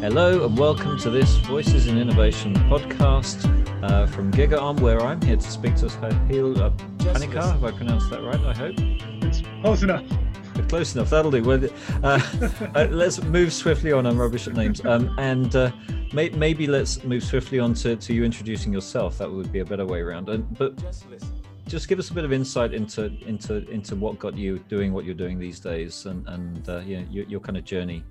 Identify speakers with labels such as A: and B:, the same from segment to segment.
A: Hello and welcome to this Voices in Innovation podcast uh, from GigaOM, where I'm here to speak to Saahil uh, Panikar. Have I pronounced that right? I hope.
B: It's close enough.
A: Close enough. That'll do. Well, uh, uh, let's move swiftly on. I'm rubbish at names. Um, and uh, may, maybe let's move swiftly on to, to you introducing yourself. That would be a better way around. And, but just give us a bit of insight into into into what got you doing what you're doing these days, and and uh, yeah, your, your kind of journey.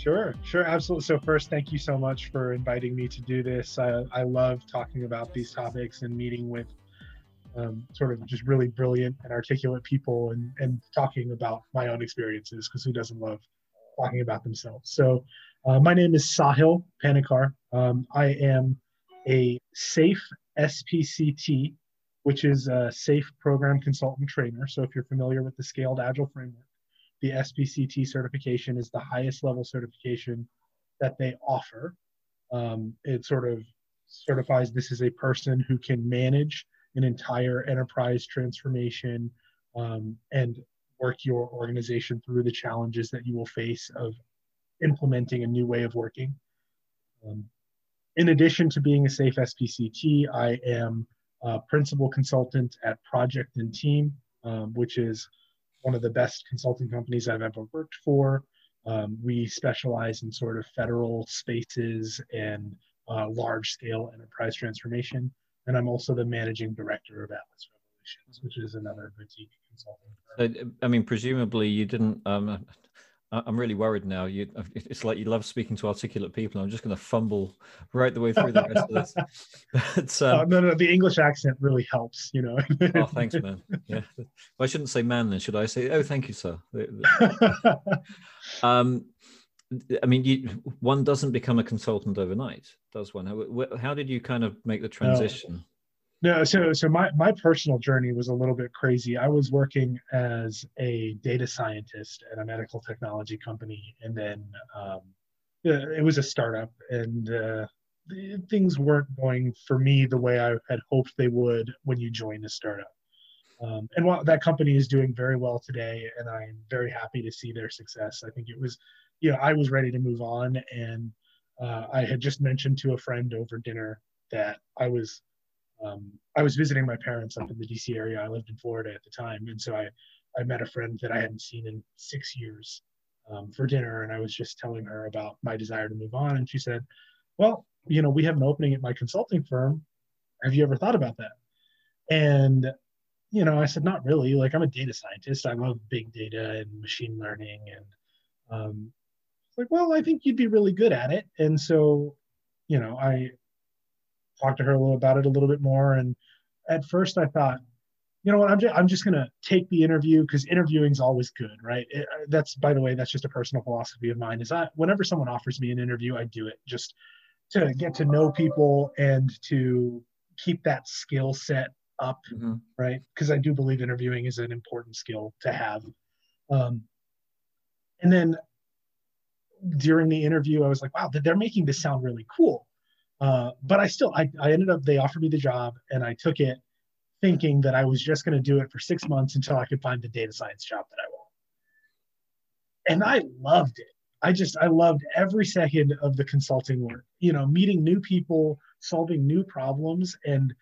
B: Sure, sure, absolutely. So first, thank you so much for inviting me to do this. I, I love talking about these topics and meeting with um, sort of just really brilliant and articulate people and, and talking about my own experiences because who doesn't love talking about themselves? So uh, my name is Saahil Panikar. Um, I am a SAFe SPCT, which is a SAFe program consultant trainer. So if you're familiar with the Scaled Agile framework, the SPCT certification is the highest level certification that they offer. Um, it sort of certifies this is a person who can manage an entire enterprise transformation um, and work your organization through the challenges that you will face of implementing a new way of working. Um, in addition to being a SAFe SPCT, I am a principal consultant at Project and Team, um, which is one of the best consulting companies I've ever worked for. Um, we specialize in sort of federal spaces and uh, large scale enterprise transformation. And I'm also the managing director of Atlas Revolutions, which is another boutique consulting
A: firm. I mean, presumably you didn't, um, I'm really worried now. You, it's like you love speaking to articulate people. I'm just going to fumble right the way through the rest of this.
B: But, um, uh, no, no, the English accent really helps. You know.
A: oh, thanks, man. Yeah, well, I shouldn't say man then, should I say? Oh, thank you, sir. um, I mean, you, one doesn't become a consultant overnight, does one? How, how did you kind of make the transition?
B: No. So so my my personal journey was a little bit crazy. I was working as a data scientist at a medical technology company, and then um, it was a startup, and uh, things weren't going for me the way I had hoped they would when you join a startup. Um, and while that company is doing very well today, and I'm very happy to see their success, I think it was, you know, I was ready to move on, and uh, I had just mentioned to a friend over dinner that I was um, I was visiting my parents up in the DC area. I lived in Florida at the time, and so I I met a friend that I hadn't seen in six years um, for dinner, and I was just telling her about my desire to move on, and she said, "Well, you know, we have an opening at my consulting firm. Have you ever thought about that?" And you know, I said, "Not really. Like, I'm a data scientist. I love big data and machine learning, and um, like, well, I think you'd be really good at it." And so, you know, I talked to her a little about it a little bit more. And at first, I thought, you know what, I'm just, I'm just gonna take the interview because interviewing is always good, right? It, uh, that's by the way, that's just a personal philosophy of mine. Is I whenever someone offers me an interview, I do it just to get to know people and to keep that skill set up, mm-hmm. right? Because I do believe interviewing is an important skill to have. Um, and then during the interview, I was like, wow, they're making this sound really cool. Uh, but I still, I, I ended up, they offered me the job and I took it thinking that I was just going to do it for six months until I could find the data science job that I want. And I loved it. I just, I loved every second of the consulting work, you know, meeting new people, solving new problems and,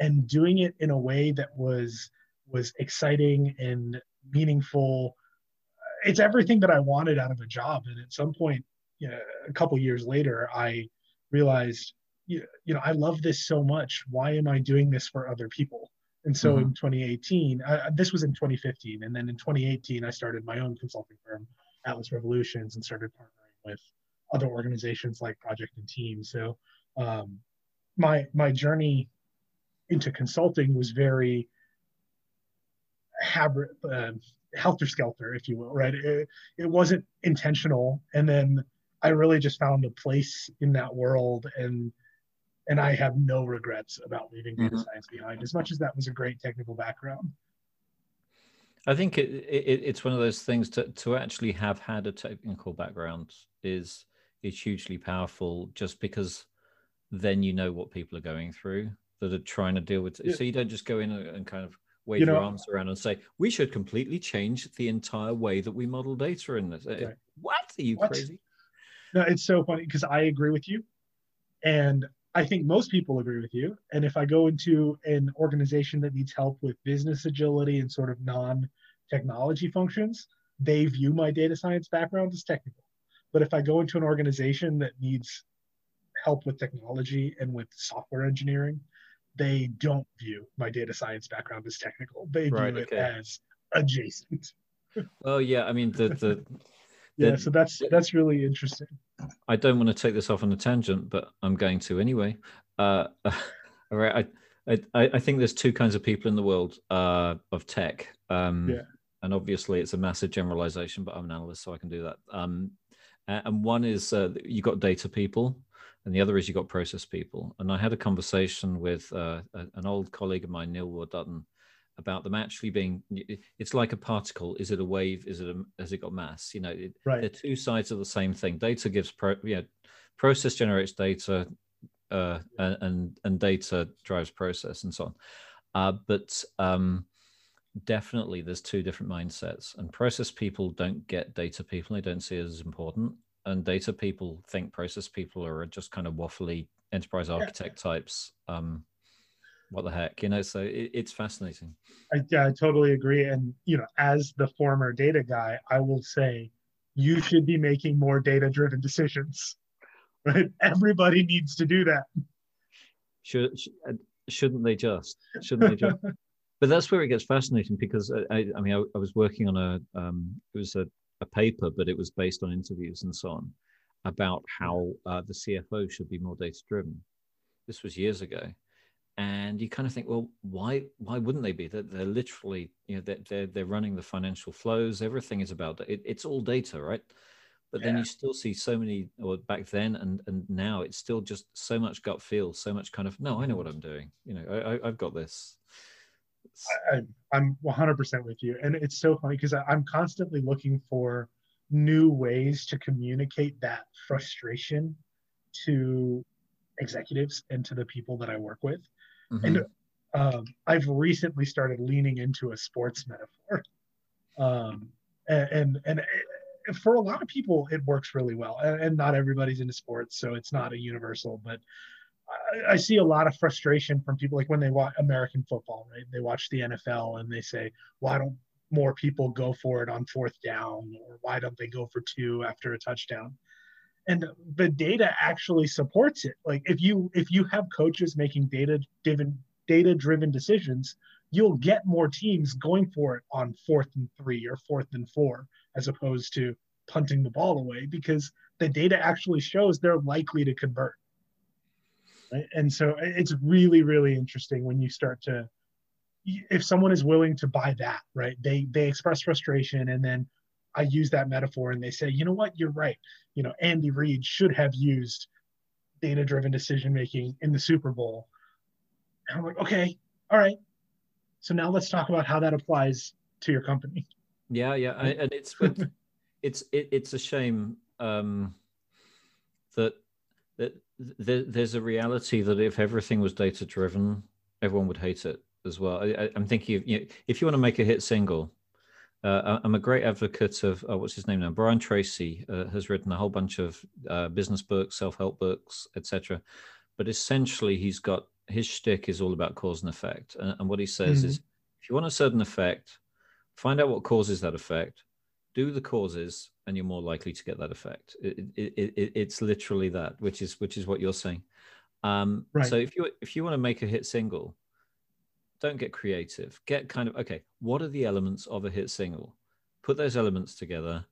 B: and doing it in a way that was, was exciting and meaningful. It's everything that I wanted out of a job. And at some point, you know, a couple years later, I realized you, you know, I love this so much. Why am I doing this for other people? And so mm-hmm. in 2018, uh, this was in 2015, and then in 2018, I started my own consulting firm, Atlas Revolutions, and started partnering with other organizations like Project and Team. So um, my my journey into consulting was very habit, uh, helter skelter, if you will, right? It, it wasn't intentional, and then I really just found a place in that world and and I have no regrets about leaving data mm-hmm. science behind, as much as that was a great technical background.
A: I think it, it, it's one of those things to to actually have had a technical background is is hugely powerful, just because then you know what people are going through that are trying to deal with. Yeah. So you don't just go in and kind of wave you know, your arms around and say we should completely change the entire way that we model data in this. Right. What are you what? crazy?
B: no, it's so funny because I agree with you, and I think most people agree with you. And if I go into an organization that needs help with business agility and sort of non-technology functions, they view my data science background as technical. But if I go into an organization that needs help with technology and with software engineering, they don't view my data science background as technical. They view right, okay. it as adjacent.
A: Oh yeah, I mean the the
B: yeah, so that's that's really interesting.
A: I don't want to take this off on a tangent, but I'm going to anyway. Uh, all right, I, I I think there's two kinds of people in the world uh, of tech. Um, yeah. And obviously, it's a massive generalization, but I'm an analyst, so I can do that. Um, and one is uh, you got data people, and the other is you got process people. And I had a conversation with uh, an old colleague of mine, Neil Ward Dutton, about them actually being it's like a particle. Is it a wave? Is it a, has it got mass? You know it, right. they're two sides of the same thing. Data gives pro yeah process generates data uh, and and data drives process and so on. Uh, but um, definitely there's two different mindsets and process people don't get data people. They don't see it as important and data people think process people are just kind of waffly enterprise architect types um, what the heck you know so it, it's fascinating.
B: I, I totally agree and you know as the former data guy i will say you should be making more data driven decisions. Right? Everybody needs to do that.
A: Should shouldn't they just? Shouldn't they just? But that's where it gets fascinating because i i mean i, I was working on a um it was a, a paper but it was based on interviews and so on about how uh, the cfo should be more data driven this was years ago and you kind of think well why why wouldn't they be? They're, they're literally you know they're, they're, they're running the financial flows. Everything is about it, it's all data right? But yeah. then you still see so many or back then and and now it's still just so much gut feel so much kind of no i know what i'm doing. You know I, have got this.
B: I, i'm 100% with you. And it's so funny because i'm constantly looking for new ways to communicate that frustration to executives and to the people that i work with Mm-hmm. And um, I've recently started leaning into a sports metaphor. Um, and, and, and for a lot of people, it works really well. And, and, not everybody's into sports, so it's not a universal. But I, I, see a lot of frustration from people, like when they watch American football, right? They watch the NFL and they say, "Why don't more people go for it on fourth down, or why don't they go for two after a touchdown?" And the data actually supports it. Like if you if you have coaches making data driven data driven decisions you'll get more teams going for it on fourth and three or fourth and four as opposed to punting the ball away because the data actually shows they're likely to convert. Right? and so it's really really interesting when you start to if someone is willing to buy that right? They they express frustration and then I use that metaphor and they say, you know what, you're right. You know, Andy Reid should have used data driven decision making in the Super Bowl. And I'm like, okay, all right. So now let's talk about how that applies to your company.
A: Yeah, yeah, I, and it's it's it, it's a shame um, that that there, there's a reality that if everything was data driven, everyone would hate it as well. I, am thinking of, you know, if you want to make a hit single, uh, I'm a great advocate of uh, what's his name now. Brian Tracy uh, has written a whole bunch of uh, business books, self-help books, etc. But essentially, he's got his shtick is all about cause and effect. And, and what he says mm-hmm. is, if you want a certain effect, find out what causes that effect, do the causes, and you're more likely to get that effect. It, it, it, it's literally that, which is which is what you're saying. Um, right. So if you if you want to make a hit single, don't get creative. Get kind of okay. What are the elements of a hit single? Put those elements together.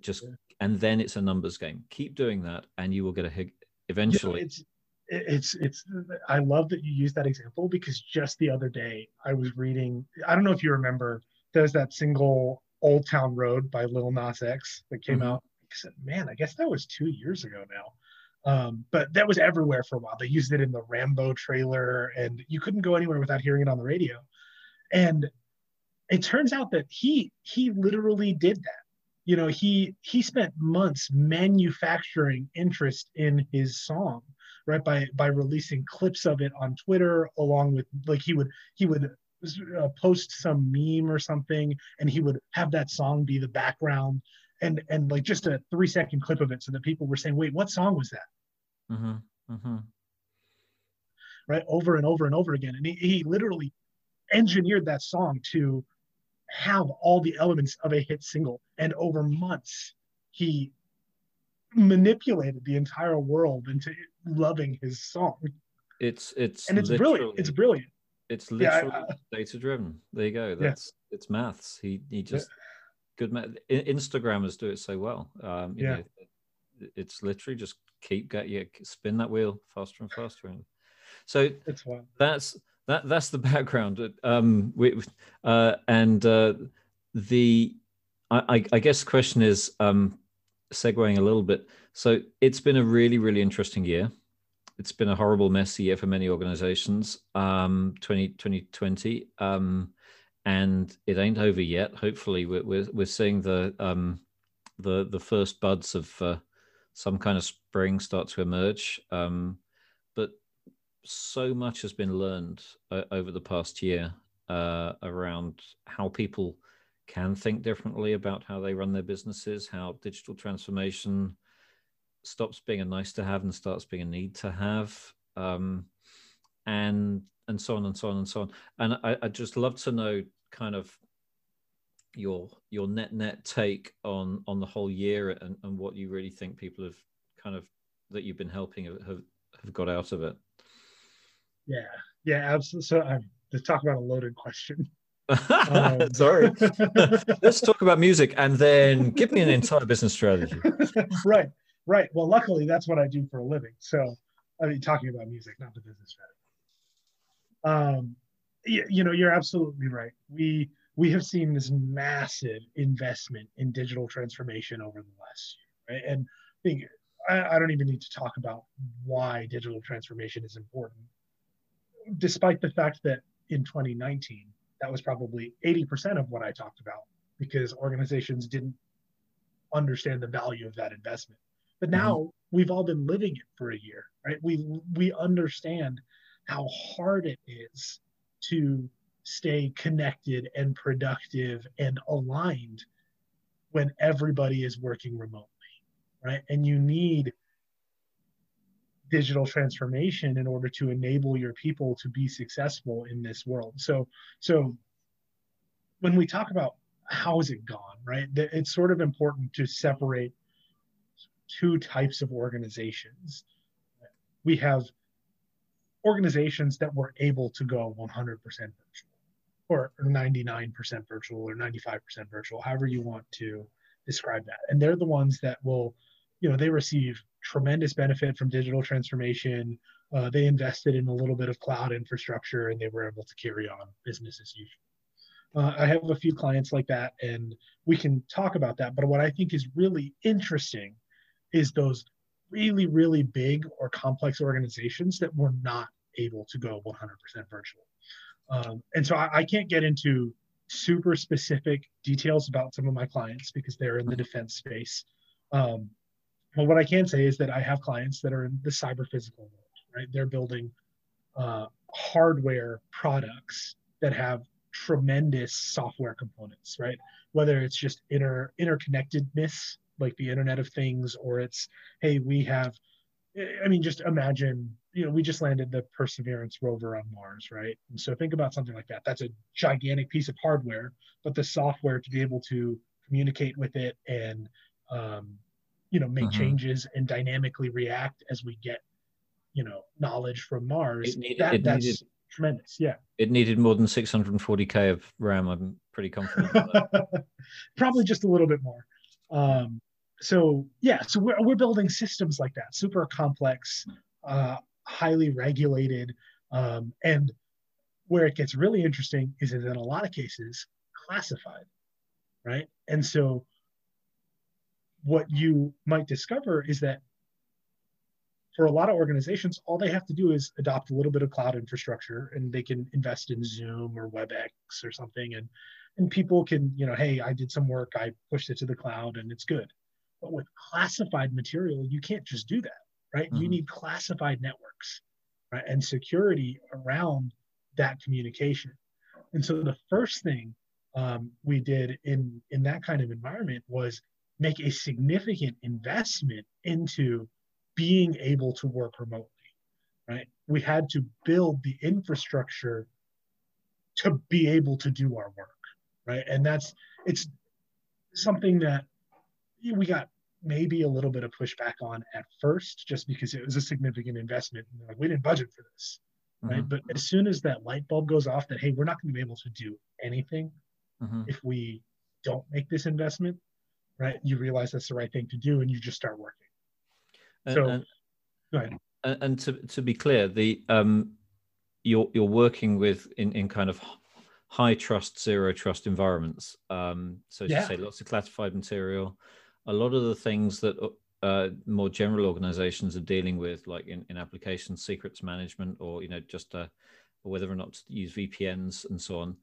A: Just yeah. and then it's a numbers game. Keep doing that, and you will get a hit eventually.
B: It's it's it's. I love that you use that example because just the other day I was reading. I don't know if you remember. There's that single "Old Town Road" by Lil Nas X that came mm-hmm. out. I said, man, I guess that was two years ago now. Um, but that was everywhere for a while. They used it in the Rambo trailer, and you couldn't go anywhere without hearing it on the radio. And it turns out that he he literally did that. You know, he he spent months manufacturing interest in his song, right? By by releasing clips of it on Twitter, along with like he would he would uh, post some meme or something, and he would have that song be the background and and like just a three second clip of it so that people were saying wait what song was that
A: mm-hmm. Mm-hmm.
B: right over and over and over again and he, he literally engineered that song to have all the elements of a hit single and over months he manipulated the entire world into loving his song
A: it's it's
B: and it's brilliant it's brilliant
A: it's literally yeah, data driven there you go that's yeah. it's maths he he just yeah. Good instagrammers do it so well. Um yeah. know, it's literally just keep get you spin that wheel faster and faster. So that's that that's the background. Um we uh and uh the i i guess the question is um segueing a little bit. So it's been a really really interesting year. It's been a horrible, messy year for many organizations. Um, 20, 2020, um, and it ain't over yet. Hopefully, we're we're, we're seeing the um, the the first buds of uh, some kind of spring start to emerge. Um, but so much has been learned uh, over the past year uh, around how people can think differently about how they run their businesses, how digital transformation stops being a nice to have and starts being a need to have um, and and so on and so on and so on and I, i'd just love to know kind of your your net net take on on the whole year and, and what you really think people have kind of that you've been helping have have got out of it
B: yeah yeah absolutely so i'm to talk about a loaded question
A: um, Sorry. Let's talk about music and then give me an entire business strategy.
B: right. Right. Well, luckily, that's what I do for a living. So, I mean, talking about music, not the business strategy. Um, you, you know, you're absolutely right. We we have seen this massive investment in digital transformation over the last year, right? And I think I, I don't even need to talk about why digital transformation is important, despite the fact that in 2019 that was probably 80% of what I talked about because organizations didn't understand the value of that investment. But mm-hmm. now mm-hmm. we've all been living it for a year, right? We we understand how hard it is to stay connected and productive and aligned when everybody is working remotely, right? And you need digital transformation in order to enable your people to be successful in this world. So so when we talk about how is it gone, right? It's sort of important to separate two types of organizations. We have organizations that were able to go 100% virtual or 99% virtual or 95% virtual, however you want to describe that. And they're the ones that will, you know, they receive tremendous benefit from digital transformation. Uh, they invested in a little bit of cloud infrastructure and they were able to carry on business as usual. Uh, I have a few clients like that, and we can talk about that. But what I think is really interesting is those really, really big or complex organizations that were not able to go 100% virtual. Um, and so I, I, can't get into super specific details about some of my clients because they're in the defense space. Um, but what I can say is that I have clients that are in the cyber physical world, right? They're building uh, hardware products that have tremendous software components, right? Whether it's just inter interconnectedness like the Internet of Things, or it's, hey, we have, I mean, just imagine, you know, we just landed the Perseverance rover on Mars, right? And so think about something like that. That's a gigantic piece of hardware, but the software to be able to communicate with it and, um, you know, make mm-hmm. changes and dynamically react as we get, you know, knowledge from Mars. Needed, that, that's needed, tremendous. Yeah.
A: It needed more than 640k of RAM. I'm pretty confident.
B: Probably just a little bit more. Um, so yeah, so we're, we're building systems like that, super complex, uh, highly regulated, um, and where it gets really interesting is that in a lot of cases classified, right? And so what you might discover is that for a lot of organizations, all they have to do is adopt a little bit of cloud infrastructure and they can invest in Zoom or WebEx or something. And, and people can, you know, hey, I did some work, I pushed it to the cloud and it's good. But with classified material, you can't just do that, right? Mm-hmm. You need classified networks, right? And security around that communication. And so the first thing um, we did in in that kind of environment was make a significant investment into being able to work remotely, right? We had to build the infrastructure to be able to do our work, right? And that's it's something that we got maybe a little bit of pushback on at first, just because it was a significant investment. Like, we didn't budget for this, right? Mm-hmm. But as soon as that light bulb goes off, that hey, we're not going to be able to do anything mm-hmm. if we don't make this investment, right? You realize that's the right thing to do, and you just start working.
A: And, so, and, go ahead. And to to be clear, the um, you're you're working with in in kind of high trust, zero trust environments. Um, so as yeah. you say, lots of classified material. A lot of the things that uh, more general organizations are dealing with, like in, in application secrets management, or you know, just uh, whether or not to use VPNs and so on,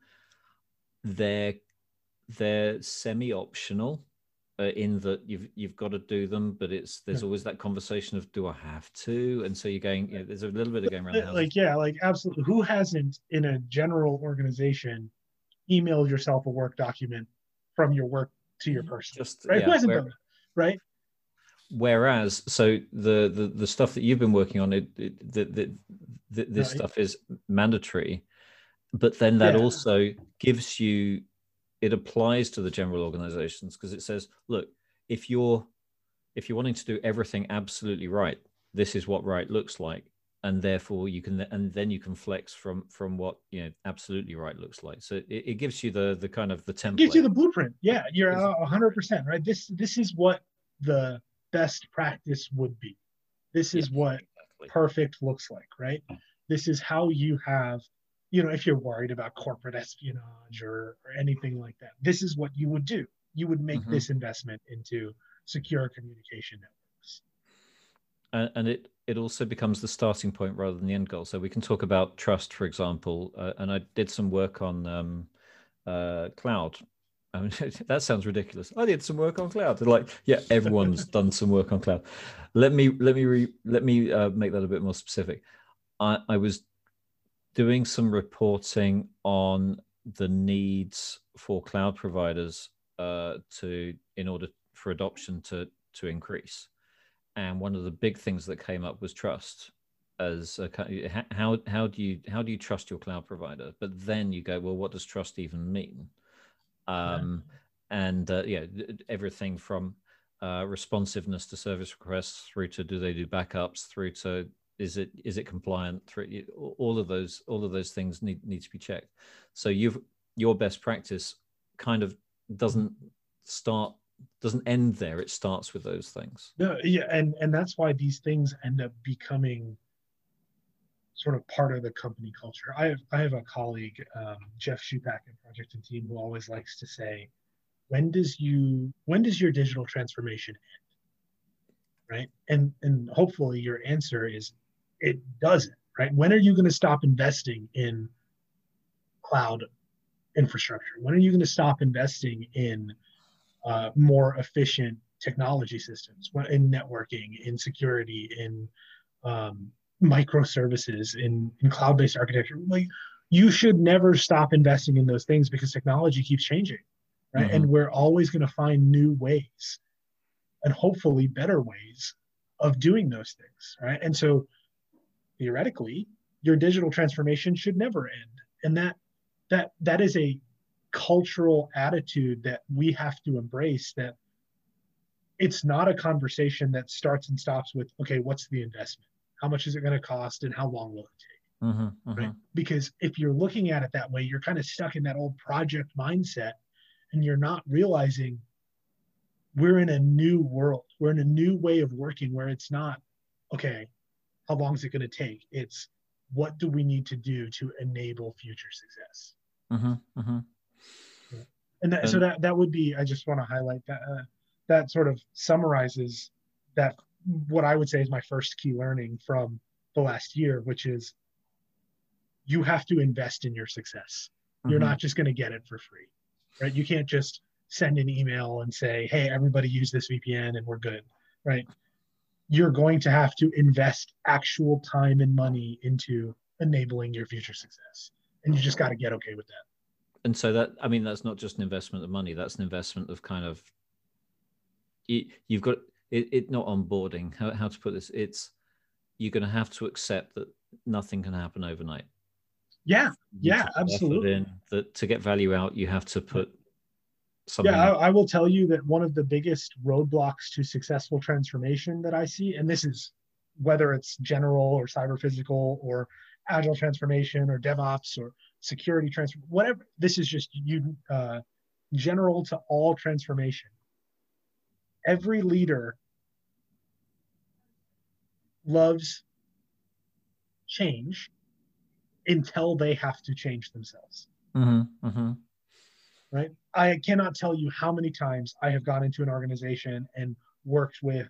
A: they're they're semi-optional uh, in that you've you've got to do them, but it's there's always that conversation of do I have to, and so you're going. You know, there's a little bit of going around.
B: Like yeah, like absolutely. Who hasn't in a general organization emailed yourself a work document from your work to your mm-hmm. person? Just right. Yeah, Who hasn't where, done that? Right.
A: Whereas, so the, the the stuff that you've been working on, it, it the, the, the this right. stuff is mandatory, but then that yeah. also gives you it applies to the general organizations because it says, look, if you're if you're wanting to do everything absolutely right, this is what right looks like, and therefore you can and then you can flex from from what you know absolutely right looks like. So it, it gives you the the kind of the template. It
B: gives you the blueprint. Yeah, you're hundred percent right. This this is what the best practice would be. This is yeah, what exactly. perfect looks like, right? This is how you have you know, if you're worried about corporate espionage or, or anything like that, this is what you would do. You would make mm-hmm. this investment into secure communication networks.
A: And, and, it it also becomes the starting point rather than the end goal. So we can talk about trust, for example. Uh, and I did some work on um, uh, cloud. I mean, that sounds ridiculous. I did some work on cloud. They're like, yeah, everyone's done some work on cloud. Let me let me re, let me uh, make that a bit more specific. I, I was doing some reporting on the needs for cloud providers uh, to in order for adoption to to increase. And one of the big things that came up was trust. As a, how how do you how do you trust your cloud provider? But then you go, well, what does trust even mean? Um, yeah. And uh, yeah, everything from uh, responsiveness to service requests through to do they do backups through to is it is it compliant through all of those all of those things need need to be checked so you've your best practice kind of doesn't start doesn't end there it starts with those things
B: no yeah and and that's why these things end up becoming sort of part of the company culture i have i have a colleague um, jeff shupak at project and team who always likes to say when does you when does your digital transformation end right and and hopefully your answer is it doesn't, right? When are you going to stop investing in cloud infrastructure? When are you going to stop investing in uh, more efficient technology systems, in networking, in security, in um, microservices, in, in cloud-based architecture? Like, you should never stop investing in those things because technology keeps changing, right? Mm-hmm. And we're always going to find new ways, and hopefully better ways of doing those things, right? And so theoretically, your digital transformation should never end. And that that that is a cultural attitude that we have to embrace that it's not a conversation that starts and stops with okay what's the investment how much is it going to cost and how long will it take mm-hmm, mm-hmm. right because if you're looking at it that way you're kind of stuck in that old project mindset and you're not realizing we're in a new world we're in a new way of working where it's not okay how long is it going to take? It's what do we need to do to enable future success? Mm-hmm, mm-hmm. And, that, and, so that that would be. I just want to highlight that uh, that sort of summarizes that what I would say is my first key learning from the last year, which is you have to invest in your success. Mm-hmm. You're not just going to get it for free, right? You can't just send an email and say, "Hey, everybody use this VPN and we're good," right? you're going to have to invest actual time and money into enabling your future success. And you just got to get okay with that.
A: And so that, I mean, that's not just an investment of money, that's an investment of kind of you, you've got it, it not onboarding how, how to put this it's you're going to have to accept that nothing can happen overnight.
B: Yeah yeah absolutely.
A: in, that to get value out you have to put something
B: yeah I, I, will tell you that one of the biggest roadblocks to successful transformation that i see and this is whether it's general or cyber physical or agile transformation or devops or security transfer whatever this is just you uh, general to all transformation every leader loves change until they have to change themselves.
A: Mm-hmm, mm-hmm.
B: Right? I cannot tell you how many times I have gone into an organization and worked with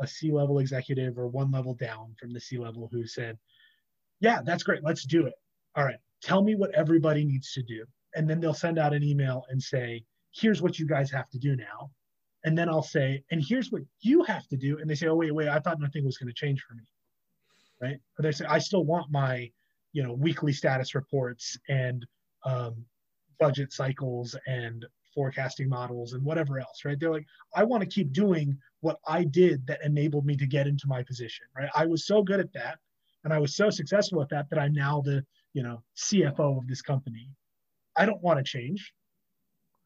B: a C level executive or one level down from the C level who said, Yeah, that's great. Let's do it. All right. Tell me what everybody needs to do. And then they'll send out an email and say, Here's what you guys have to do now. And then I'll say, And here's what you have to do. And they say, Oh, wait, wait, I thought nothing was going to change for me. Right. But they say, I still want my you know weekly status reports and um, budget cycles and forecasting models and whatever else right they're like i want to keep doing what i did that enabled me to get into my position right i was so good at that and i was so successful at that that i'm now the you know cfo of this company i don't want to change.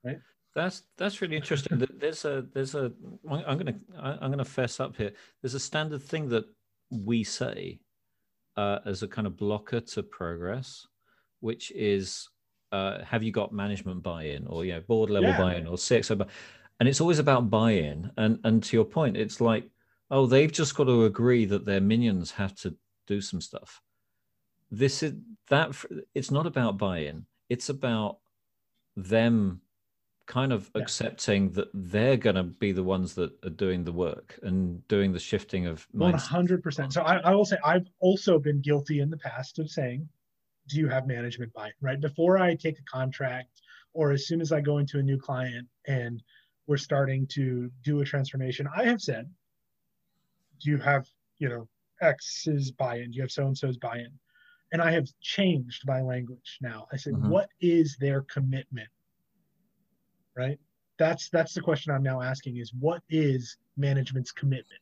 B: Right?
A: That's that's really interesting. There's a there's a i'm gonna i'm gonna fess up here. There's a standard thing that we say uh, as a kind of blocker to progress, which is uh, have you got management buy-in or you know board level yeah. buy-in or six and it's always about buy-in. And and to your point it's like oh they've just got to agree that their minions have to do some stuff this is that it's not about buy-in it's about them kind of yeah. accepting that they're going to be the ones that are doing the work and doing the shifting of
B: One hundred percent. So I, I will say I've also been guilty in the past of saying, "Do you have management buy?" In? Right before I take a contract, or as soon as I go into a new client and we're starting to do a transformation, I have said, "Do you have you know X's buy-in? Do you have so and so's buy-in?" And I have changed my language now. I said, mm-hmm. "What is their commitment?" right? That's that's the question I'm now asking is what is management's commitment?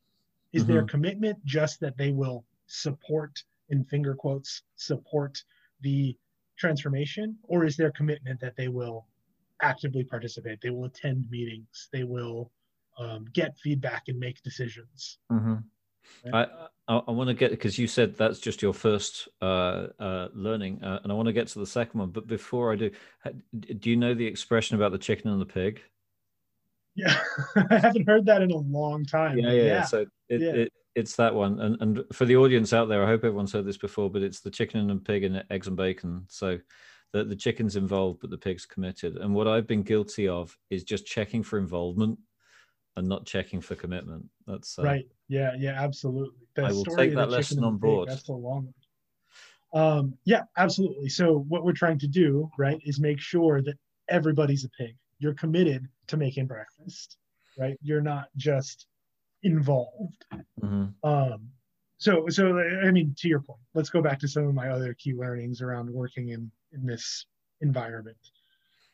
B: Is mm-hmm. their commitment just that they will support in finger quotes support the transformation or is their commitment that they will actively participate they will attend meetings they will um, get feedback and make decisions
A: mm-hmm. right? I, I, I want to get because you said that's just your first uh, uh, learning, uh, and I want to get to the second one. But before I do, do you know the expression about the chicken and the pig?
B: Yeah, I haven't heard that in a long time.
A: Yeah, yeah. yeah. So it, yeah. It, it's that one, and and for the audience out there, I hope everyone's heard this before. But it's the chicken and pig and eggs and bacon. So the the chicken's involved, but the pig's committed. And what I've been guilty of is just checking for involvement and not checking for commitment. That's
B: uh, right. Yeah, yeah, absolutely.
A: The I will take that lesson on board.
B: That's so long. Um, yeah, absolutely. So what we're trying to do, right, is make sure that everybody's a pig. You're committed to making breakfast, right? You're not just involved.
A: Mm-hmm.
B: Um, so, so I mean, to your point, let's go back to some of my other key learnings around working in in this environment.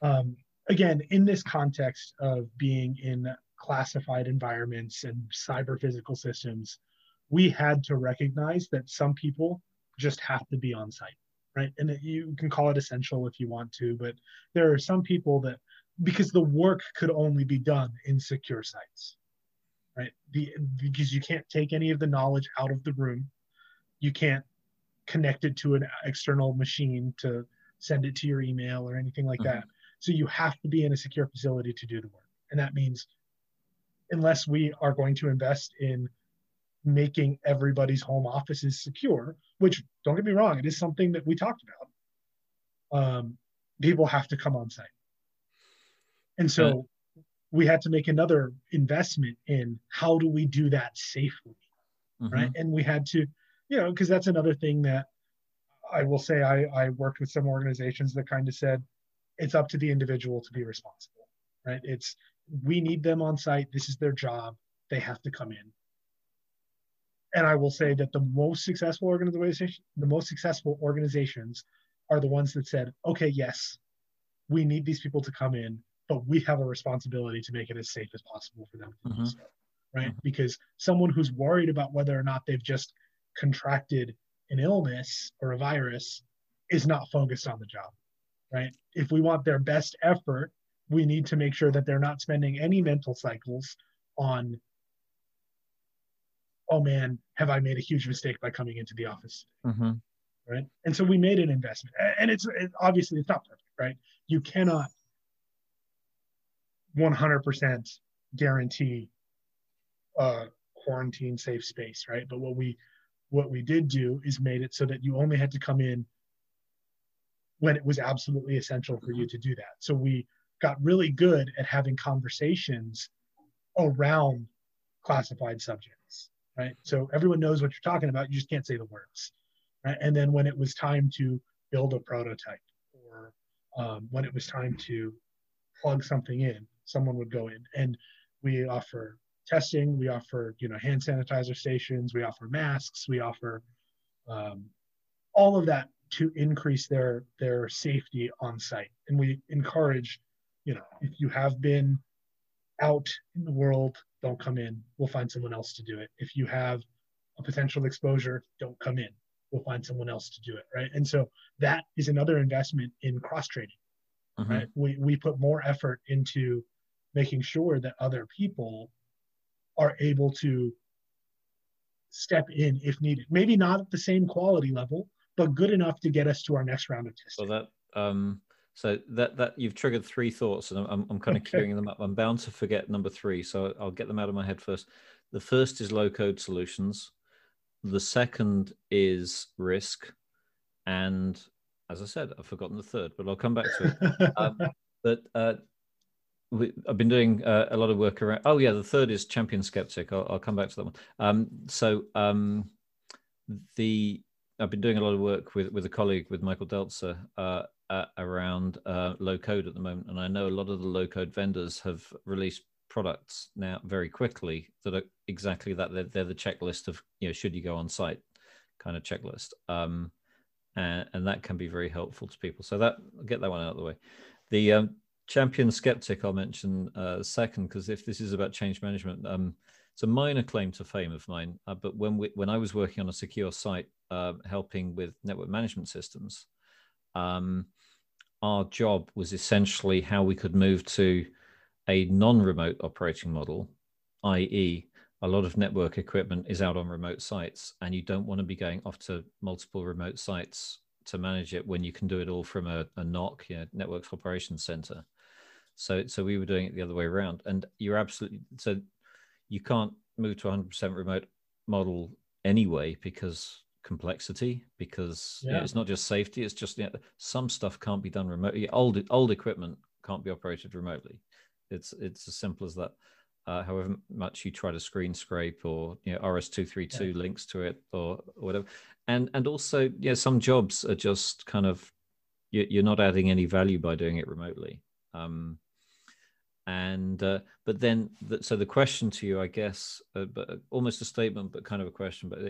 B: Um, again, in this context of being in classified environments and cyber physical systems, we had to recognize that some people just have to be on site, right? And you can call it essential if you want to, but there are some people that, because the work could only be done in secure sites, right? The, because you can't take any of the knowledge out of the room, you can't connect it to an external machine to send it to your email or anything like mm-hmm. that. So you have to be in a secure facility to do the work. And that means unless we are going to invest in making everybody's home offices secure, which don't get me wrong, it is something that we talked about. Um, people have to come on site. And so we had to make another investment in how do we do that safely, mm-hmm. right? And we had to, you know, because that's another thing that I will say I, I worked with some organizations that kind of said it's up to the individual to be responsible, right? It's we need them on site. This is their job. They have to come in. And I will say that the most successful organization, the most successful organizations are the ones that said, okay, yes, we need these people to come in, but we have a responsibility to make it as safe as possible for them.
A: Mm-hmm.
B: right? Mm-hmm. Because someone who's worried about whether or not they've just contracted an illness or a virus is not focused on the job, right? If we want their best effort, we need to make sure that they're not spending any mental cycles on, oh man, have I made a huge mistake by coming into the office? Mm-hmm. Right. And so we made an investment. And it's it, obviously it's not perfect, right? You cannot 100% guarantee a quarantine safe space, right? But what we what we did do is made it so that you only had to come in when it was absolutely essential for you to do that. So we got really good at having conversations around classified subjects, right? So everyone knows what you're talking about, you just can't say the words. Right? And then when it was time to build a prototype or um, when it was time to plug something in, someone would go in and we offer testing, we offer you know hand sanitizer stations, we offer masks, we offer um, all of that to increase their their safety on site. And we encourage, you know, if you have been out in the world, don't come in. We'll find someone else to do it. If you have a potential exposure, don't come in. We'll find someone else to do it. Right. And so that is another investment in cross training. Mm-hmm. Right. We we put more effort into making sure that other people are able to step in if needed. Maybe not at the same quality level, but good enough to get us to our next round of testing.
A: So that um, so that that you've triggered three thoughts, and I'm I'm kind of queuing them up. I'm bound to forget number three, so I'll get them out of my head first. The first is low code solutions. The second is risk, and as I said, I've forgotten the third, but I'll come back to it. um, but uh, we, I've been doing uh, a lot of work around. Oh yeah, the third is champion skeptic. I'll, I'll come back to that one. Um, so um, the I've been doing a lot of work with with a colleague with Michael Delzer uh, uh, around uh, low code at the moment, and I know a lot of the low code vendors have released products now very quickly that are exactly that. They're, they're the checklist of you know should you go on site kind of checklist, um, and, and that can be very helpful to people. So that get that one out of the way. The um, champion skeptic I'll mention uh, second because if this is about change management, um, it's a minor claim to fame of mine. Uh, but when we, when I was working on a secure site, uh, helping with network management systems, um, our job was essentially how we could move to a non-remote operating model, i.e., a lot of network equipment is out on remote sites, and you don't want to be going off to multiple remote sites to manage it when you can do it all from a, a NOC, you know, Networks Operations Center. So, so we were doing it the other way around, and you're absolutely so you can't move to 100% remote model anyway because complexity because yeah. you know, it's not just safety it's just you know, some stuff can't be done remotely. Old old equipment can't be operated remotely. It's it's as simple as that. Uh, however much you try to screen scrape or you know rs232 yeah. links to it or, or whatever. And and also yeah some jobs are just kind of you're not adding any value by doing it remotely. Um, and uh, but then the, so the question to you i guess uh, but uh, almost a statement but kind of a question but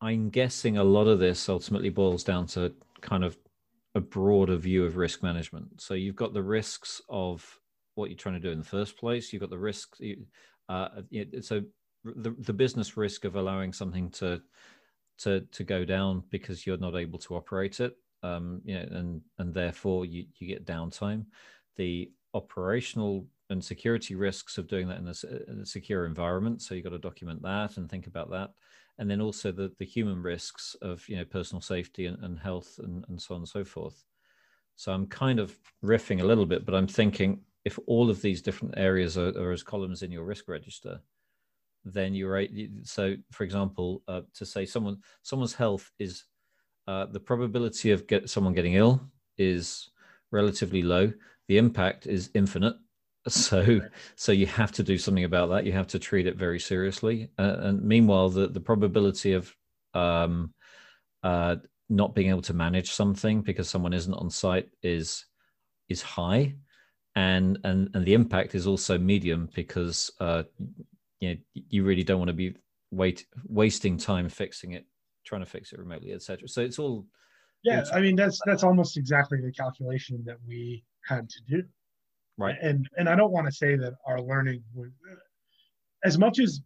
A: i'm guessing a lot of this ultimately boils down to kind of a broader view of risk management so you've got the risks of what you're trying to do in the first place you've got the risks uh, so the, the business risk of allowing something to to to go down because you're not able to operate it um you know and and therefore you you get downtime the operational and security risks of doing that in a, in a secure environment. So you've got to document that and think about that. And then also the, the human risks of you know personal safety and, and health and, and so on and so forth. So I'm kind of riffing a little bit, but I'm thinking if all of these different areas are, are as columns in your risk register, then you're right. So, for example, uh, to say someone someone's health is uh, the probability of get someone getting ill is relatively low the impact is infinite so so you have to do something about that. You have to treat it very seriously. Uh, and meanwhile the the probability of um, uh, not being able to manage something because someone isn't on site is is high. And and and the impact is also medium because uh, you know you really don't want to be wait wasting time fixing it trying to fix it remotely etc so it's all
B: yeah i mean that's that's almost exactly the calculation that we had to do.
A: Right.
B: And and I don't want to say that our learning was as much as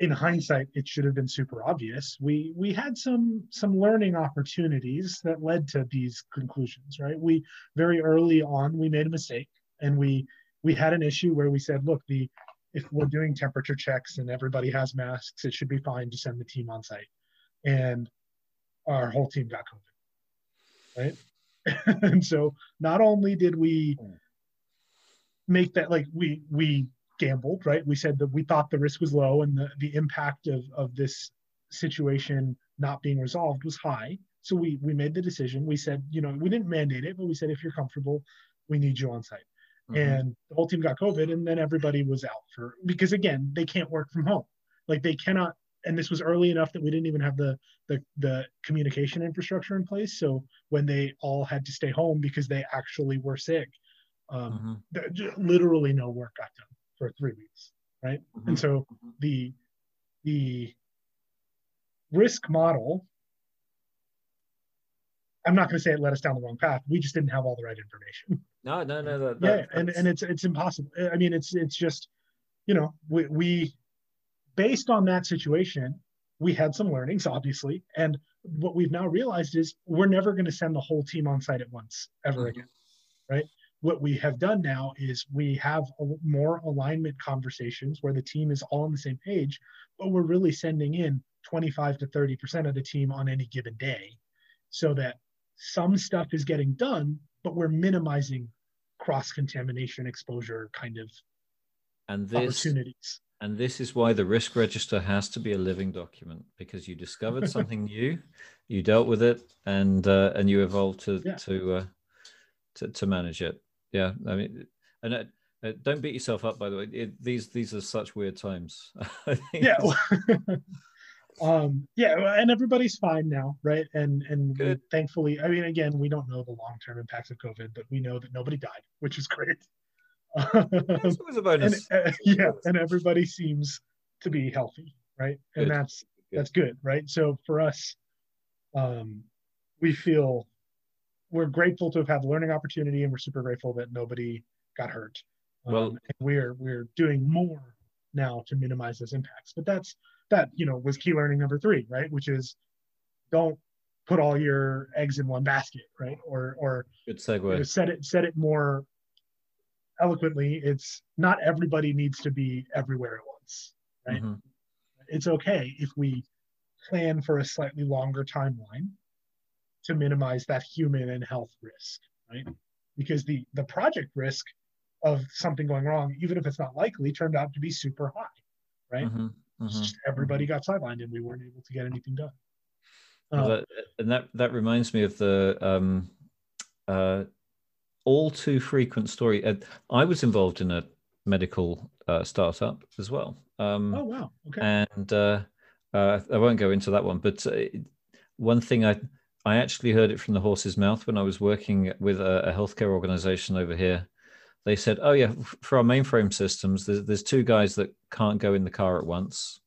B: in hindsight it should have been super obvious we we had some some learning opportunities that led to these conclusions right? We very early on we made a mistake and we we had an issue where we said look the if we're doing temperature checks and everybody has masks it should be fine to send the team on site. And our whole team got covid right? And so not only did we hmm. Make that like we we gambled, right? We said that we thought the risk was low and the, the impact of, of this situation not being resolved was high. So we we made the decision. We said, you know, we didn't mandate it, but we said if you're comfortable, we need you on site. Mm-hmm. And the whole team got COVID, and then everybody was out for because again, they can't work from home. Like they cannot. And this was early enough that we didn't even have the the the communication infrastructure in place. So when they all had to stay home because they actually were sick, um, mm-hmm. literally no work got done for three weeks, right? Mm-hmm. And so mm-hmm. the the risk model, I'm not going to say it led us down the wrong path. We just didn't have all the right information.
A: No, no, no. That,
B: that, yeah, and and it's it's impossible. I mean, it's it's just, you know, we we based on that situation, we had some learnings, obviously, and what we've now realized is we're never going to send the whole team on site at once ever mm-hmm. again, right? What we have done now is we have more alignment conversations where the team is all on the same page, but we're really sending in 25 to 30% of the team on any given day so that some stuff is getting done, but we're minimizing cross contamination exposure kind of
A: and this, opportunities. And this is why the risk register has to be a living document because you discovered something new, you dealt with it, and uh, and you evolved to yeah. to, uh, to to manage it yeah i mean and uh, uh, don't beat yourself up by the way. It, these these are such weird times.
B: Yeah. um yeah and everybody's fine now right? And and we, thankfully i mean again we don't know the long-term impacts of covid but we know that nobody died which is great.
A: That's always a bonus.
B: And, uh, yeah and everybody seems to be healthy right? Good. and that's good. that's good right? So for us um we feel we're grateful to have had the learning opportunity, and we're super grateful that nobody got hurt. Well, um, we're we're doing more now to minimize those impacts. But that's that you know was key learning number three, right? Which is don't put all your eggs in one basket, right? Or or
A: good segue. You
B: know, set it said it more eloquently. It's not everybody needs to be everywhere at once, right? Mm-hmm. It's okay if we plan for a slightly longer timeline to minimize that human and health risk, right? Because the the project risk of something going wrong, even if it's not likely, turned out to be super high, right? Mm-hmm, mm-hmm, everybody mm-hmm. got sidelined and we weren't able to get anything done.
A: well, that, and that that reminds me of the um, uh, all too frequent story. Uh, I was involved in a medical uh, startup as well.
B: Um, oh wow! Okay.
A: And uh, uh, I won't go into that one, but uh, one thing I I actually heard it from the horse's mouth when I was working with a, a healthcare organization over here. They said, "Oh yeah, for our mainframe systems, there's, there's two guys that can't go in the car at once.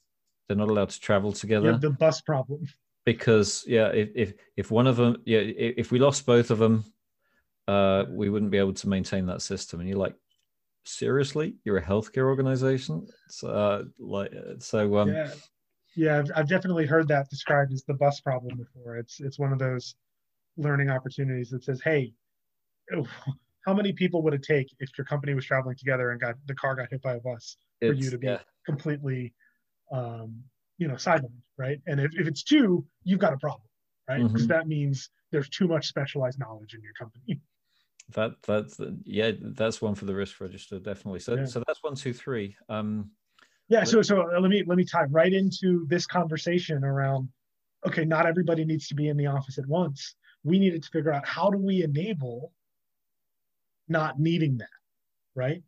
A: They're not allowed to travel together.
B: the bus problem.
A: Because yeah, if if, if one of them, yeah, if we lost both of them, uh, we wouldn't be able to maintain that system. And you're like, seriously, you're a healthcare organization, so uh, like so. Um,
B: yeah yeah, I've, I've definitely heard that described as the bus problem before. It's it's one of those learning opportunities that says, hey, how many people would it take if your company was traveling together and got the car got hit by a bus for you to be yeah. completely, um, you know, sidelined, right? And if, if it's two, you've got a problem, right? Because mm-hmm. that means there's too much specialized knowledge in your company.
A: That that's yeah, that's one for the risk register definitely. So yeah. so that's one, two, three. Um,
B: yeah so so uh, let me let me tie right into this conversation around okay not everybody needs to be in the office at once. We needed to figure out how do we enable not needing that right?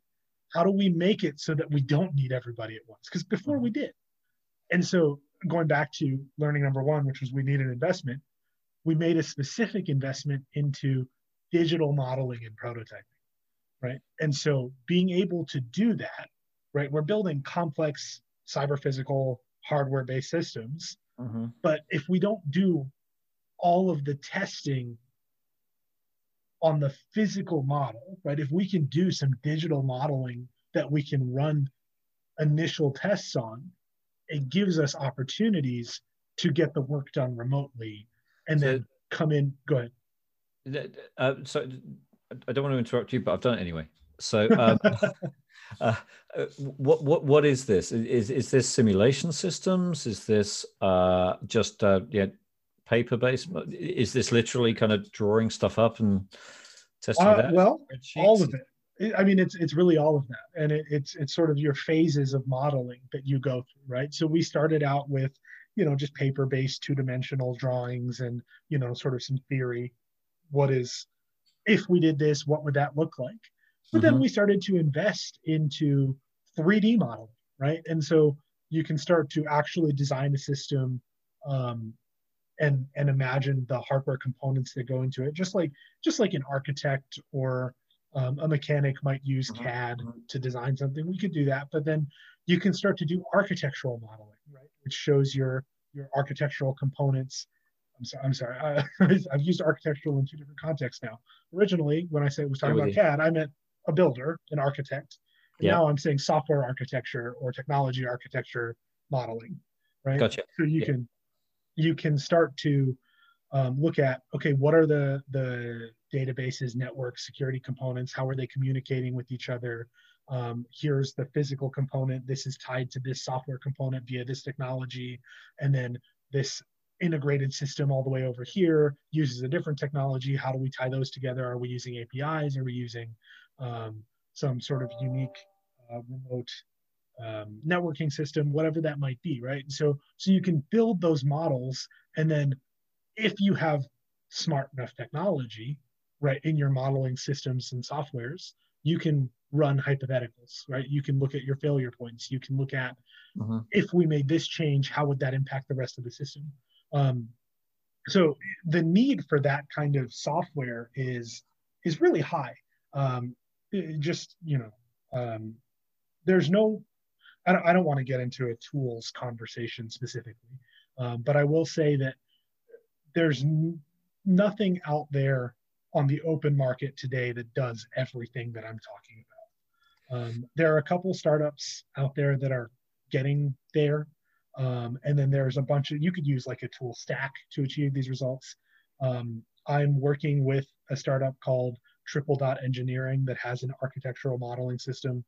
B: How do we make it so that we don't need everybody at once? Because before we did. And so going back to learning number one which was we need an investment we made a specific investment into digital modeling and prototyping right? And so being able to do that right? We're building complex cyber physical hardware based systems. Mm-hmm. But if we don't do all of the testing on the physical model, right? If we can do some digital modeling that we can run initial tests on, it gives us opportunities to get the work done remotely and so, then come in. Go
A: ahead. Uh, so I don't want to interrupt you, but I've done it anyway. So, um, uh, uh, what what what is this? Is is this simulation systems? Is this uh, just uh, yeah paper based? Is this literally kind of drawing stuff up and testing uh, that?
B: Well, all of it. I mean, it's it's really all of that, and it, it's it's sort of your phases of modeling that you go through, right? So we started out with, you know, just paper-based two-dimensional drawings, and you know, sort of some theory. What is, if we did this, what would that look like? But mm-hmm. then we started to invest into 3D modeling, right? And so you can start to actually design a system um, and and imagine the hardware components that go into it, just like just like an architect or um, a mechanic might use mm-hmm. CAD mm-hmm. to design something. We could do that, but then you can start to do architectural modeling, right? Which shows your your architectural components. I'm sorry. I'm sorry. I, have used architectural in two different contexts now. Originally, when I said was talking about CAD, I meant a builder, an architect. Yeah. Now I'm saying software architecture or technology architecture modeling, right?
A: Gotcha.
B: So you yeah. can you can start to um, look at okay, what are the the databases, network security components? How are they communicating with each other? Um, here's the physical component. This is tied to this software component via this technology, and then this integrated system all the way over here uses a different technology. How do we tie those together? Are we using APIs? Are we using um, some sort of unique uh, remote um, networking system, whatever that might be, right? So, so you can build those models, and then if you have smart enough technology, right, in your modeling systems and softwares, you can run hypotheticals, right? You can look at your failure points. You can look at uh-huh. if we made this change, how would that impact the rest of the system? Um, so the need for that kind of software is is really high. Um, just you know um, there's no i don't, I don't want to get into a tools conversation specifically um, but i will say that there's n- nothing out there on the open market today that does everything that i'm talking about. Um, there are a couple startups out there that are getting there um, and then there's a bunch of you could use like a tool stack to achieve these results. Um, i'm working with a startup called triple dot engineering that has an architectural modeling system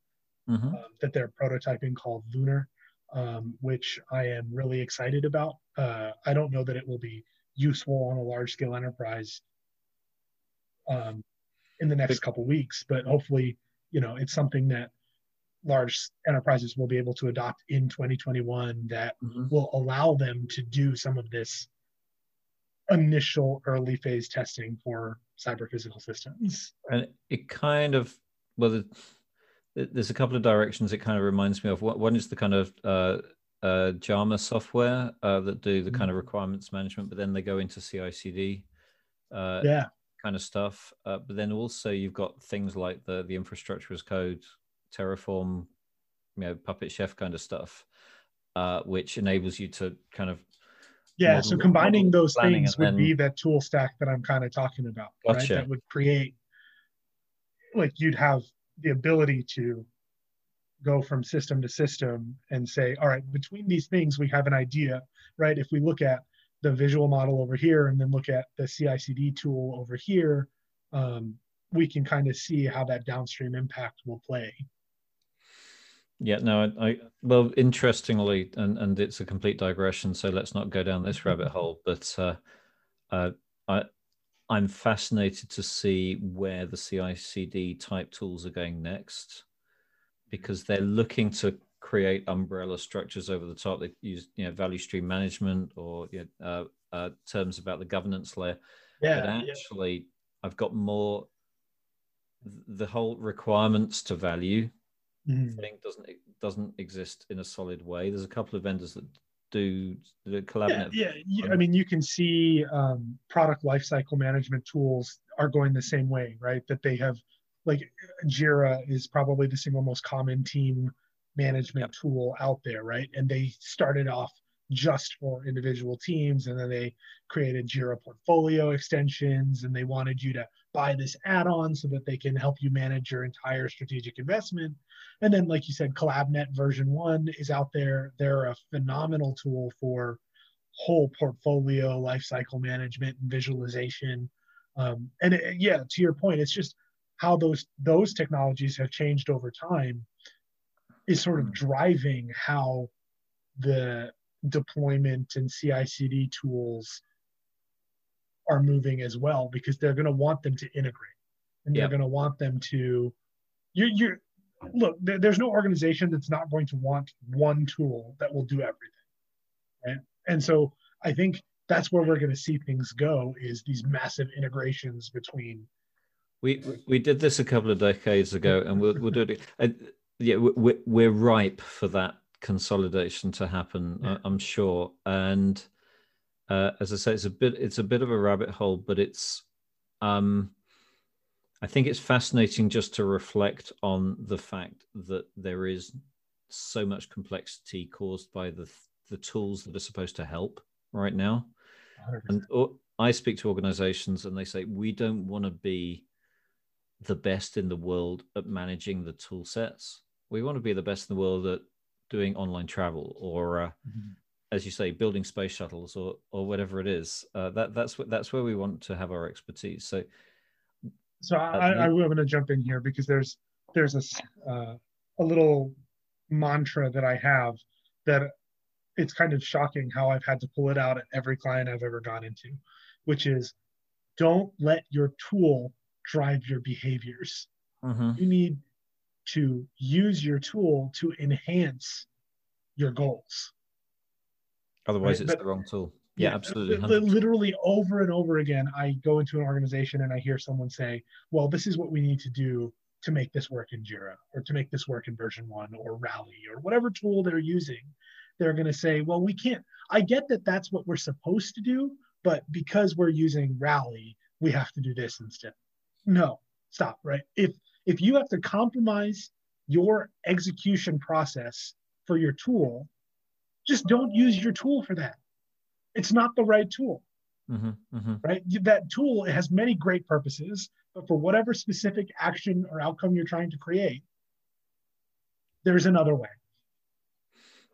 B: mm-hmm. um, that they're prototyping called Lunar, um, which I am really excited about. Uh, I don't know that it will be useful on a large scale enterprise um, in the next couple weeks, but hopefully, you know, it's something that large enterprises will be able to adopt in 2021 that mm-hmm. will allow them to do some of this initial early phase testing for cyber physical systems.
A: And it kind of, well, there's a couple of directions it kind of reminds me of. One is the kind of uh, uh, Jama software uh, that do the kind of mm-hmm. requirements management, but then they go into CI/CD, uh,
B: yeah,
A: kind of stuff. Uh, but then also you've got things like the the infrastructure as code, Terraform, you know, Puppet Chef kind of stuff, uh, which enables you to kind of
B: yeah model, so combining those things would then... be that tool stack that i'm kind of talking about gotcha. right? That would create like you'd have the ability to go from system to system and say all right between these things we have an idea right? If we look at the visual model over here and then look at the CI/CD tool over here um, we can kind of see how that downstream impact will play
A: yeah, no, I, I, well, interestingly, and and it's a complete digression, so let's not go down this rabbit hole. But uh, uh, I I'm fascinated to see where the CI/CD type tools are going next, because they're looking to create umbrella structures over the top. They use you know value stream management or you know, uh, uh, terms about the governance layer. Yeah, but actually, yeah. I've got more. The whole requirements to value mm. thing doesn't doesn't exist in a solid way. There's a couple of vendors that do the collaborate.
B: Yeah, yeah. I mean, you can see um, product lifecycle management tools are going the same way, right? That they have, like Jira is probably the single most common team management yep. tool out there, right? And they started off just for individual teams, and then they created Jira portfolio extensions, and they wanted you to buy this add-on so that they can help you manage your entire strategic investment. And then, like you said, CollabNet VersionOne is out there. They're a phenomenal tool for whole portfolio lifecycle management and visualization. Um, and it, yeah, to your point, it's just how those those technologies have changed over time is sort of driving how the deployment and CI/CD tools are moving as well because they're going to want them to integrate and they're going to want them to you you look there, there's no organization that's not going to want one tool that will do everything right? And so i think that's where we're going to see things go is these massive integrations between
A: we we did this a couple of decades ago and we'll, we'll do it uh, yeah we're, we're ripe for that consolidation to happen yeah. i'm sure. And uh, as I say, it's a bit it's a bit of a rabbit hole, but it's um, I think it's fascinating just to reflect on the fact that there is so much complexity caused by the the tools that are supposed to help right now. 100%. And I speak to organizations and they say we don't want to be the best in the world at managing the tool sets. We want to be the best in the world at doing online travel or uh, mm-hmm as you say, building space shuttles or or whatever it is. Uh, that that's what that's where we want to have our expertise. So,
B: so I, I, am going to jump in here because there's there's a uh, a little mantra that I have that it's kind of shocking how I've had to pull it out at every client I've ever gone into, which is don't let your tool drive your behaviors. Mm-hmm. You need to use your tool to enhance your goals.
A: Otherwise, right? it's the wrong tool. Yeah, yeah absolutely.
B: 100%. Literally over and over again, I go into an organization and I hear someone say, well, this is what we need to do to make this work in Jira or to make this work in VersionOne or Rally or whatever tool they're using. They're going to say, well, we can't. I get that that's what we're supposed to do, but because we're using Rally, we have to do this instead. No, stop, right? If if you have to compromise your execution process for your tool just don't use your tool for that. It's not the right tool. Mm-hmm, mm-hmm. Right? That tool it has many great purposes, but for whatever specific action or outcome you're trying to create, there's another way.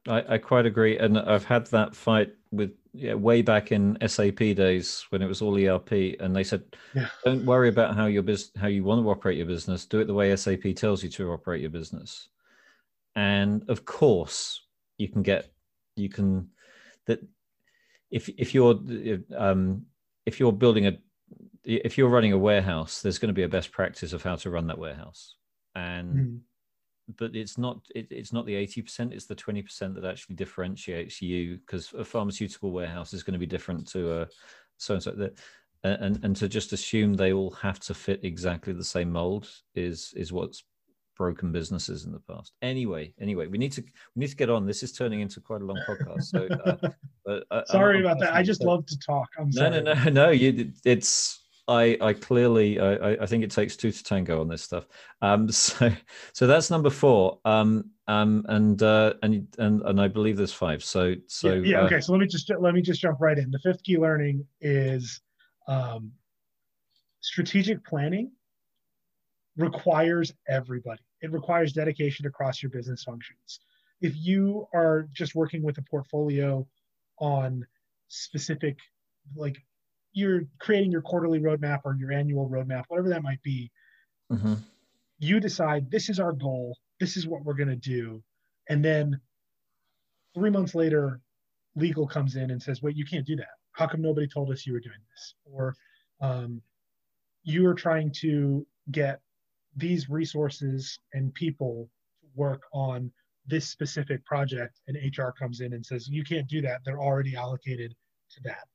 A: I, I quite agree, and I've had that fight with yeah, way back in SAP days when it was all ERP, and they said, yeah. "Don't worry about how your business, how you want to operate your business. Do it the way SAP tells you to operate your business." And of course, you can get you can that if if you're um, if you're building a if you're running a warehouse, there's going to be a best practice of how to run that warehouse, and mm. but it's not it, it's not the eighty percent; it's the twenty percent that actually differentiates you. Because a pharmaceutical warehouse is going to be different to a so and so that, and and to just assume they all have to fit exactly the same mold is is what's broken businesses in the past. Anyway, anyway, we need to we need to get on. This is turning into quite a long podcast. So, uh,
B: but uh, sorry I'm, about I'm that. I just love to talk. I'm
A: no, sorry. no, no, no. You, it's I, I clearly, I, I think it takes two to tango on this stuff. Um, so, so that's number four. Um, um, and uh, and and and I believe there's five. So, so
B: yeah. yeah uh, okay. So let me just let me just jump right in. The fifth key learning is um, strategic planning requires everybody it requires dedication across your business functions. If you are just working with a portfolio on specific, like you're creating your quarterly roadmap or your annual roadmap, whatever that might be, mm-hmm. you decide this is our goal, this is what we're going to do. And then three months later, legal comes in and says, wait, you can't do that. How come nobody told us you were doing this? Or um, you are trying to get these resources and people to work on this specific project and HR comes in and says you can't do that. They're already allocated to that.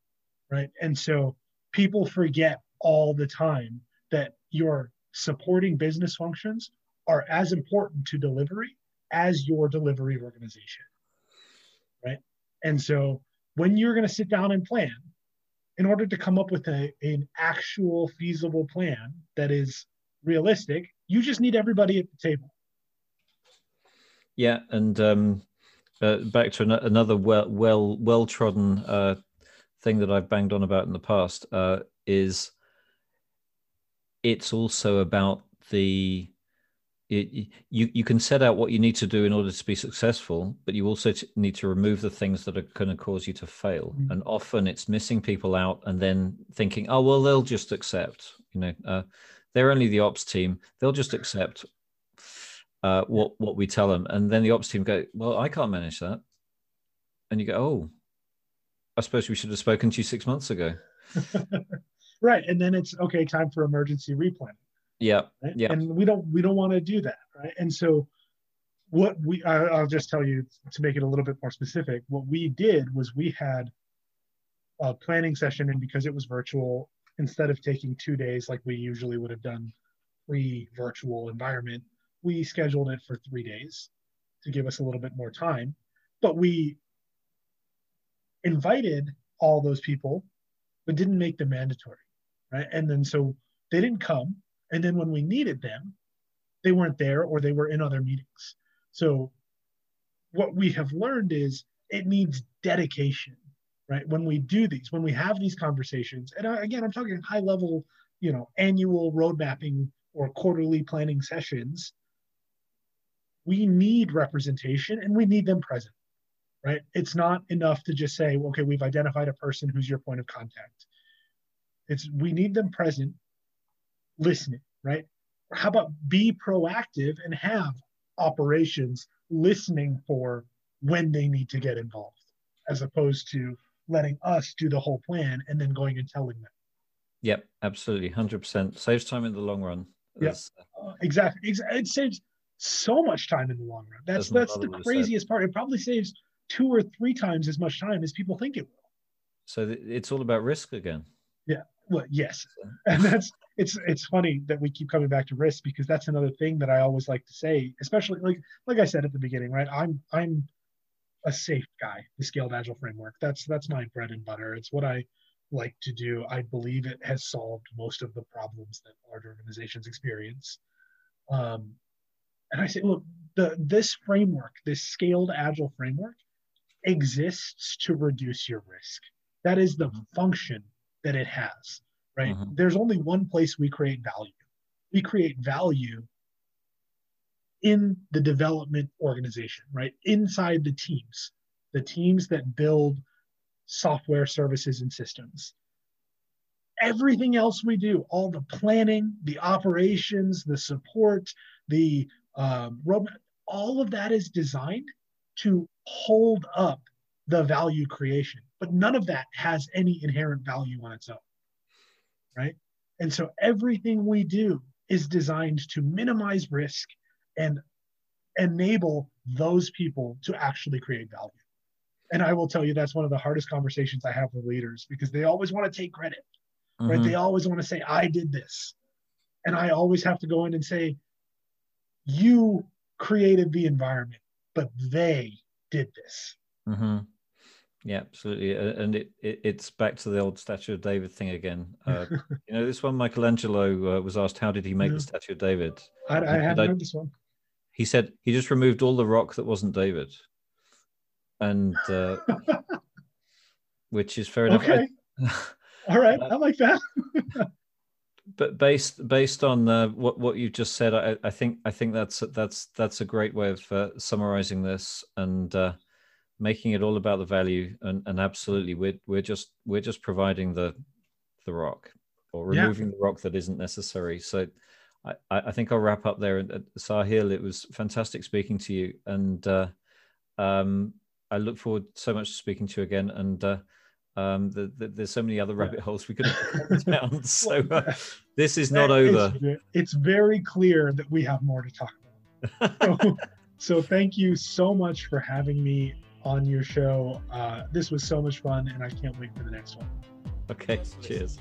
B: Right? And so people forget all the time that your supporting business functions are as important to delivery as your delivery organization. Right? And so when you're going to sit down and plan in order to come up with a, an actual feasible plan that is realistic. You just need everybody at the table.
A: Yeah, and um, uh, back to an- another well well well trodden uh, thing that I've banged on about in the past uh, is it's also about the it, you you can set out what you need to do in order to be successful, but you also t- need to remove the things that are going to cause you to fail. Mm-hmm. And often it's missing people out and then thinking, oh well, they'll just accept. You know, uh, they're only the ops team; they'll just accept uh, what what we tell them. And then the ops team go, well, I can't manage that. And you go, oh, I suppose we should have spoken to you six months ago.
B: right, and then it's okay, time for emergency replanning
A: yeah.
B: Right?
A: Yeah.
B: And we don't we don't want to do that, right? And so what we I, I'll just tell you to make it a little bit more specific. What we did was we had a planning session, and because it was virtual, instead of taking two days like we usually would have done pre-virtual environment, we scheduled it for three days to give us a little bit more time. But we invited all those people, but didn't make them mandatory, right? And then so they didn't come, and then when we needed them, they weren't there or they were in other meetings. So what we have learned is it needs dedication, right? When we do these, when we have these conversations, and again, I'm talking high level, you know, annual road mapping or quarterly planning sessions, we need representation and we need them present, right? It's not enough to just say, okay, we've identified a person who's your point of contact. It's we need them present listening, right? How about be proactive and have operations listening for when they need to get involved, as opposed to letting us do the whole plan and then going and telling them.
A: Yep, absolutely, hundred percent saves time in the long run.
B: Yes, uh, exactly. It saves so much time in the long run. That's that's the craziest part. It probably saves two or three times as much time as people think it will.
A: So it's all about risk again.
B: Yeah. Well, yes, and that's it's it's funny that we keep coming back to risk because that's another thing that I always like to say, especially like like I said at the beginning, right? I'm I'm a SAFe guy, the scaled agile framework. That's that's my bread and butter. It's what I like to do. I believe it has solved most of the problems that large organizations experience. Um, and I say, look, the this framework, this scaled agile framework, exists to reduce your risk. That is the function that it has right? Mm-hmm. There's only one place we create value. We create value in the development organization, right? Inside the teams, the teams that build software services and systems. Everything else we do, all the planning, the operations, the support, the um, roadmap, all of that is designed to hold up the value creation. But none of that has any inherent value on its own right? And so everything we do is designed to minimize risk and enable those people to actually create value. And I will tell you that's one of the hardest conversations I have with leaders because they always want to take credit, mm-hmm. right? They always want to say, I did this. And I always have to go in and say, you created the environment, but they did this.
A: Mm-hmm. Yeah, absolutely, and it, it, it's back to the old statue of David thing again. Uh, you know, this one Michelangelo uh, was asked, "How did he make the statue of David?"
B: I, I haven't heard this one.
A: He said he just removed all the rock that wasn't David, and uh, which is fair enough.
B: Okay. all right, I like that.
A: but based based on uh, what what you just said, I, I think I think that's that's that's a great way of uh, summarizing this and uh, making it all about the value and, and absolutely we're we're just we're just providing the the rock or removing yeah. the rock that isn't necessary so I, I think I'll wrap up there. Uh, Saahil, it was fantastic speaking to you, and uh, um, I look forward so much to speaking to you again. And uh, um, the, the, there's so many other rabbit holes we could have down. So uh, this is not over.
B: It's, it's, very clear that we have more to talk about. so, so thank you so much for having me on your show. Uh, this was so much fun, and I can't wait for the next one.
A: Okay, cheers.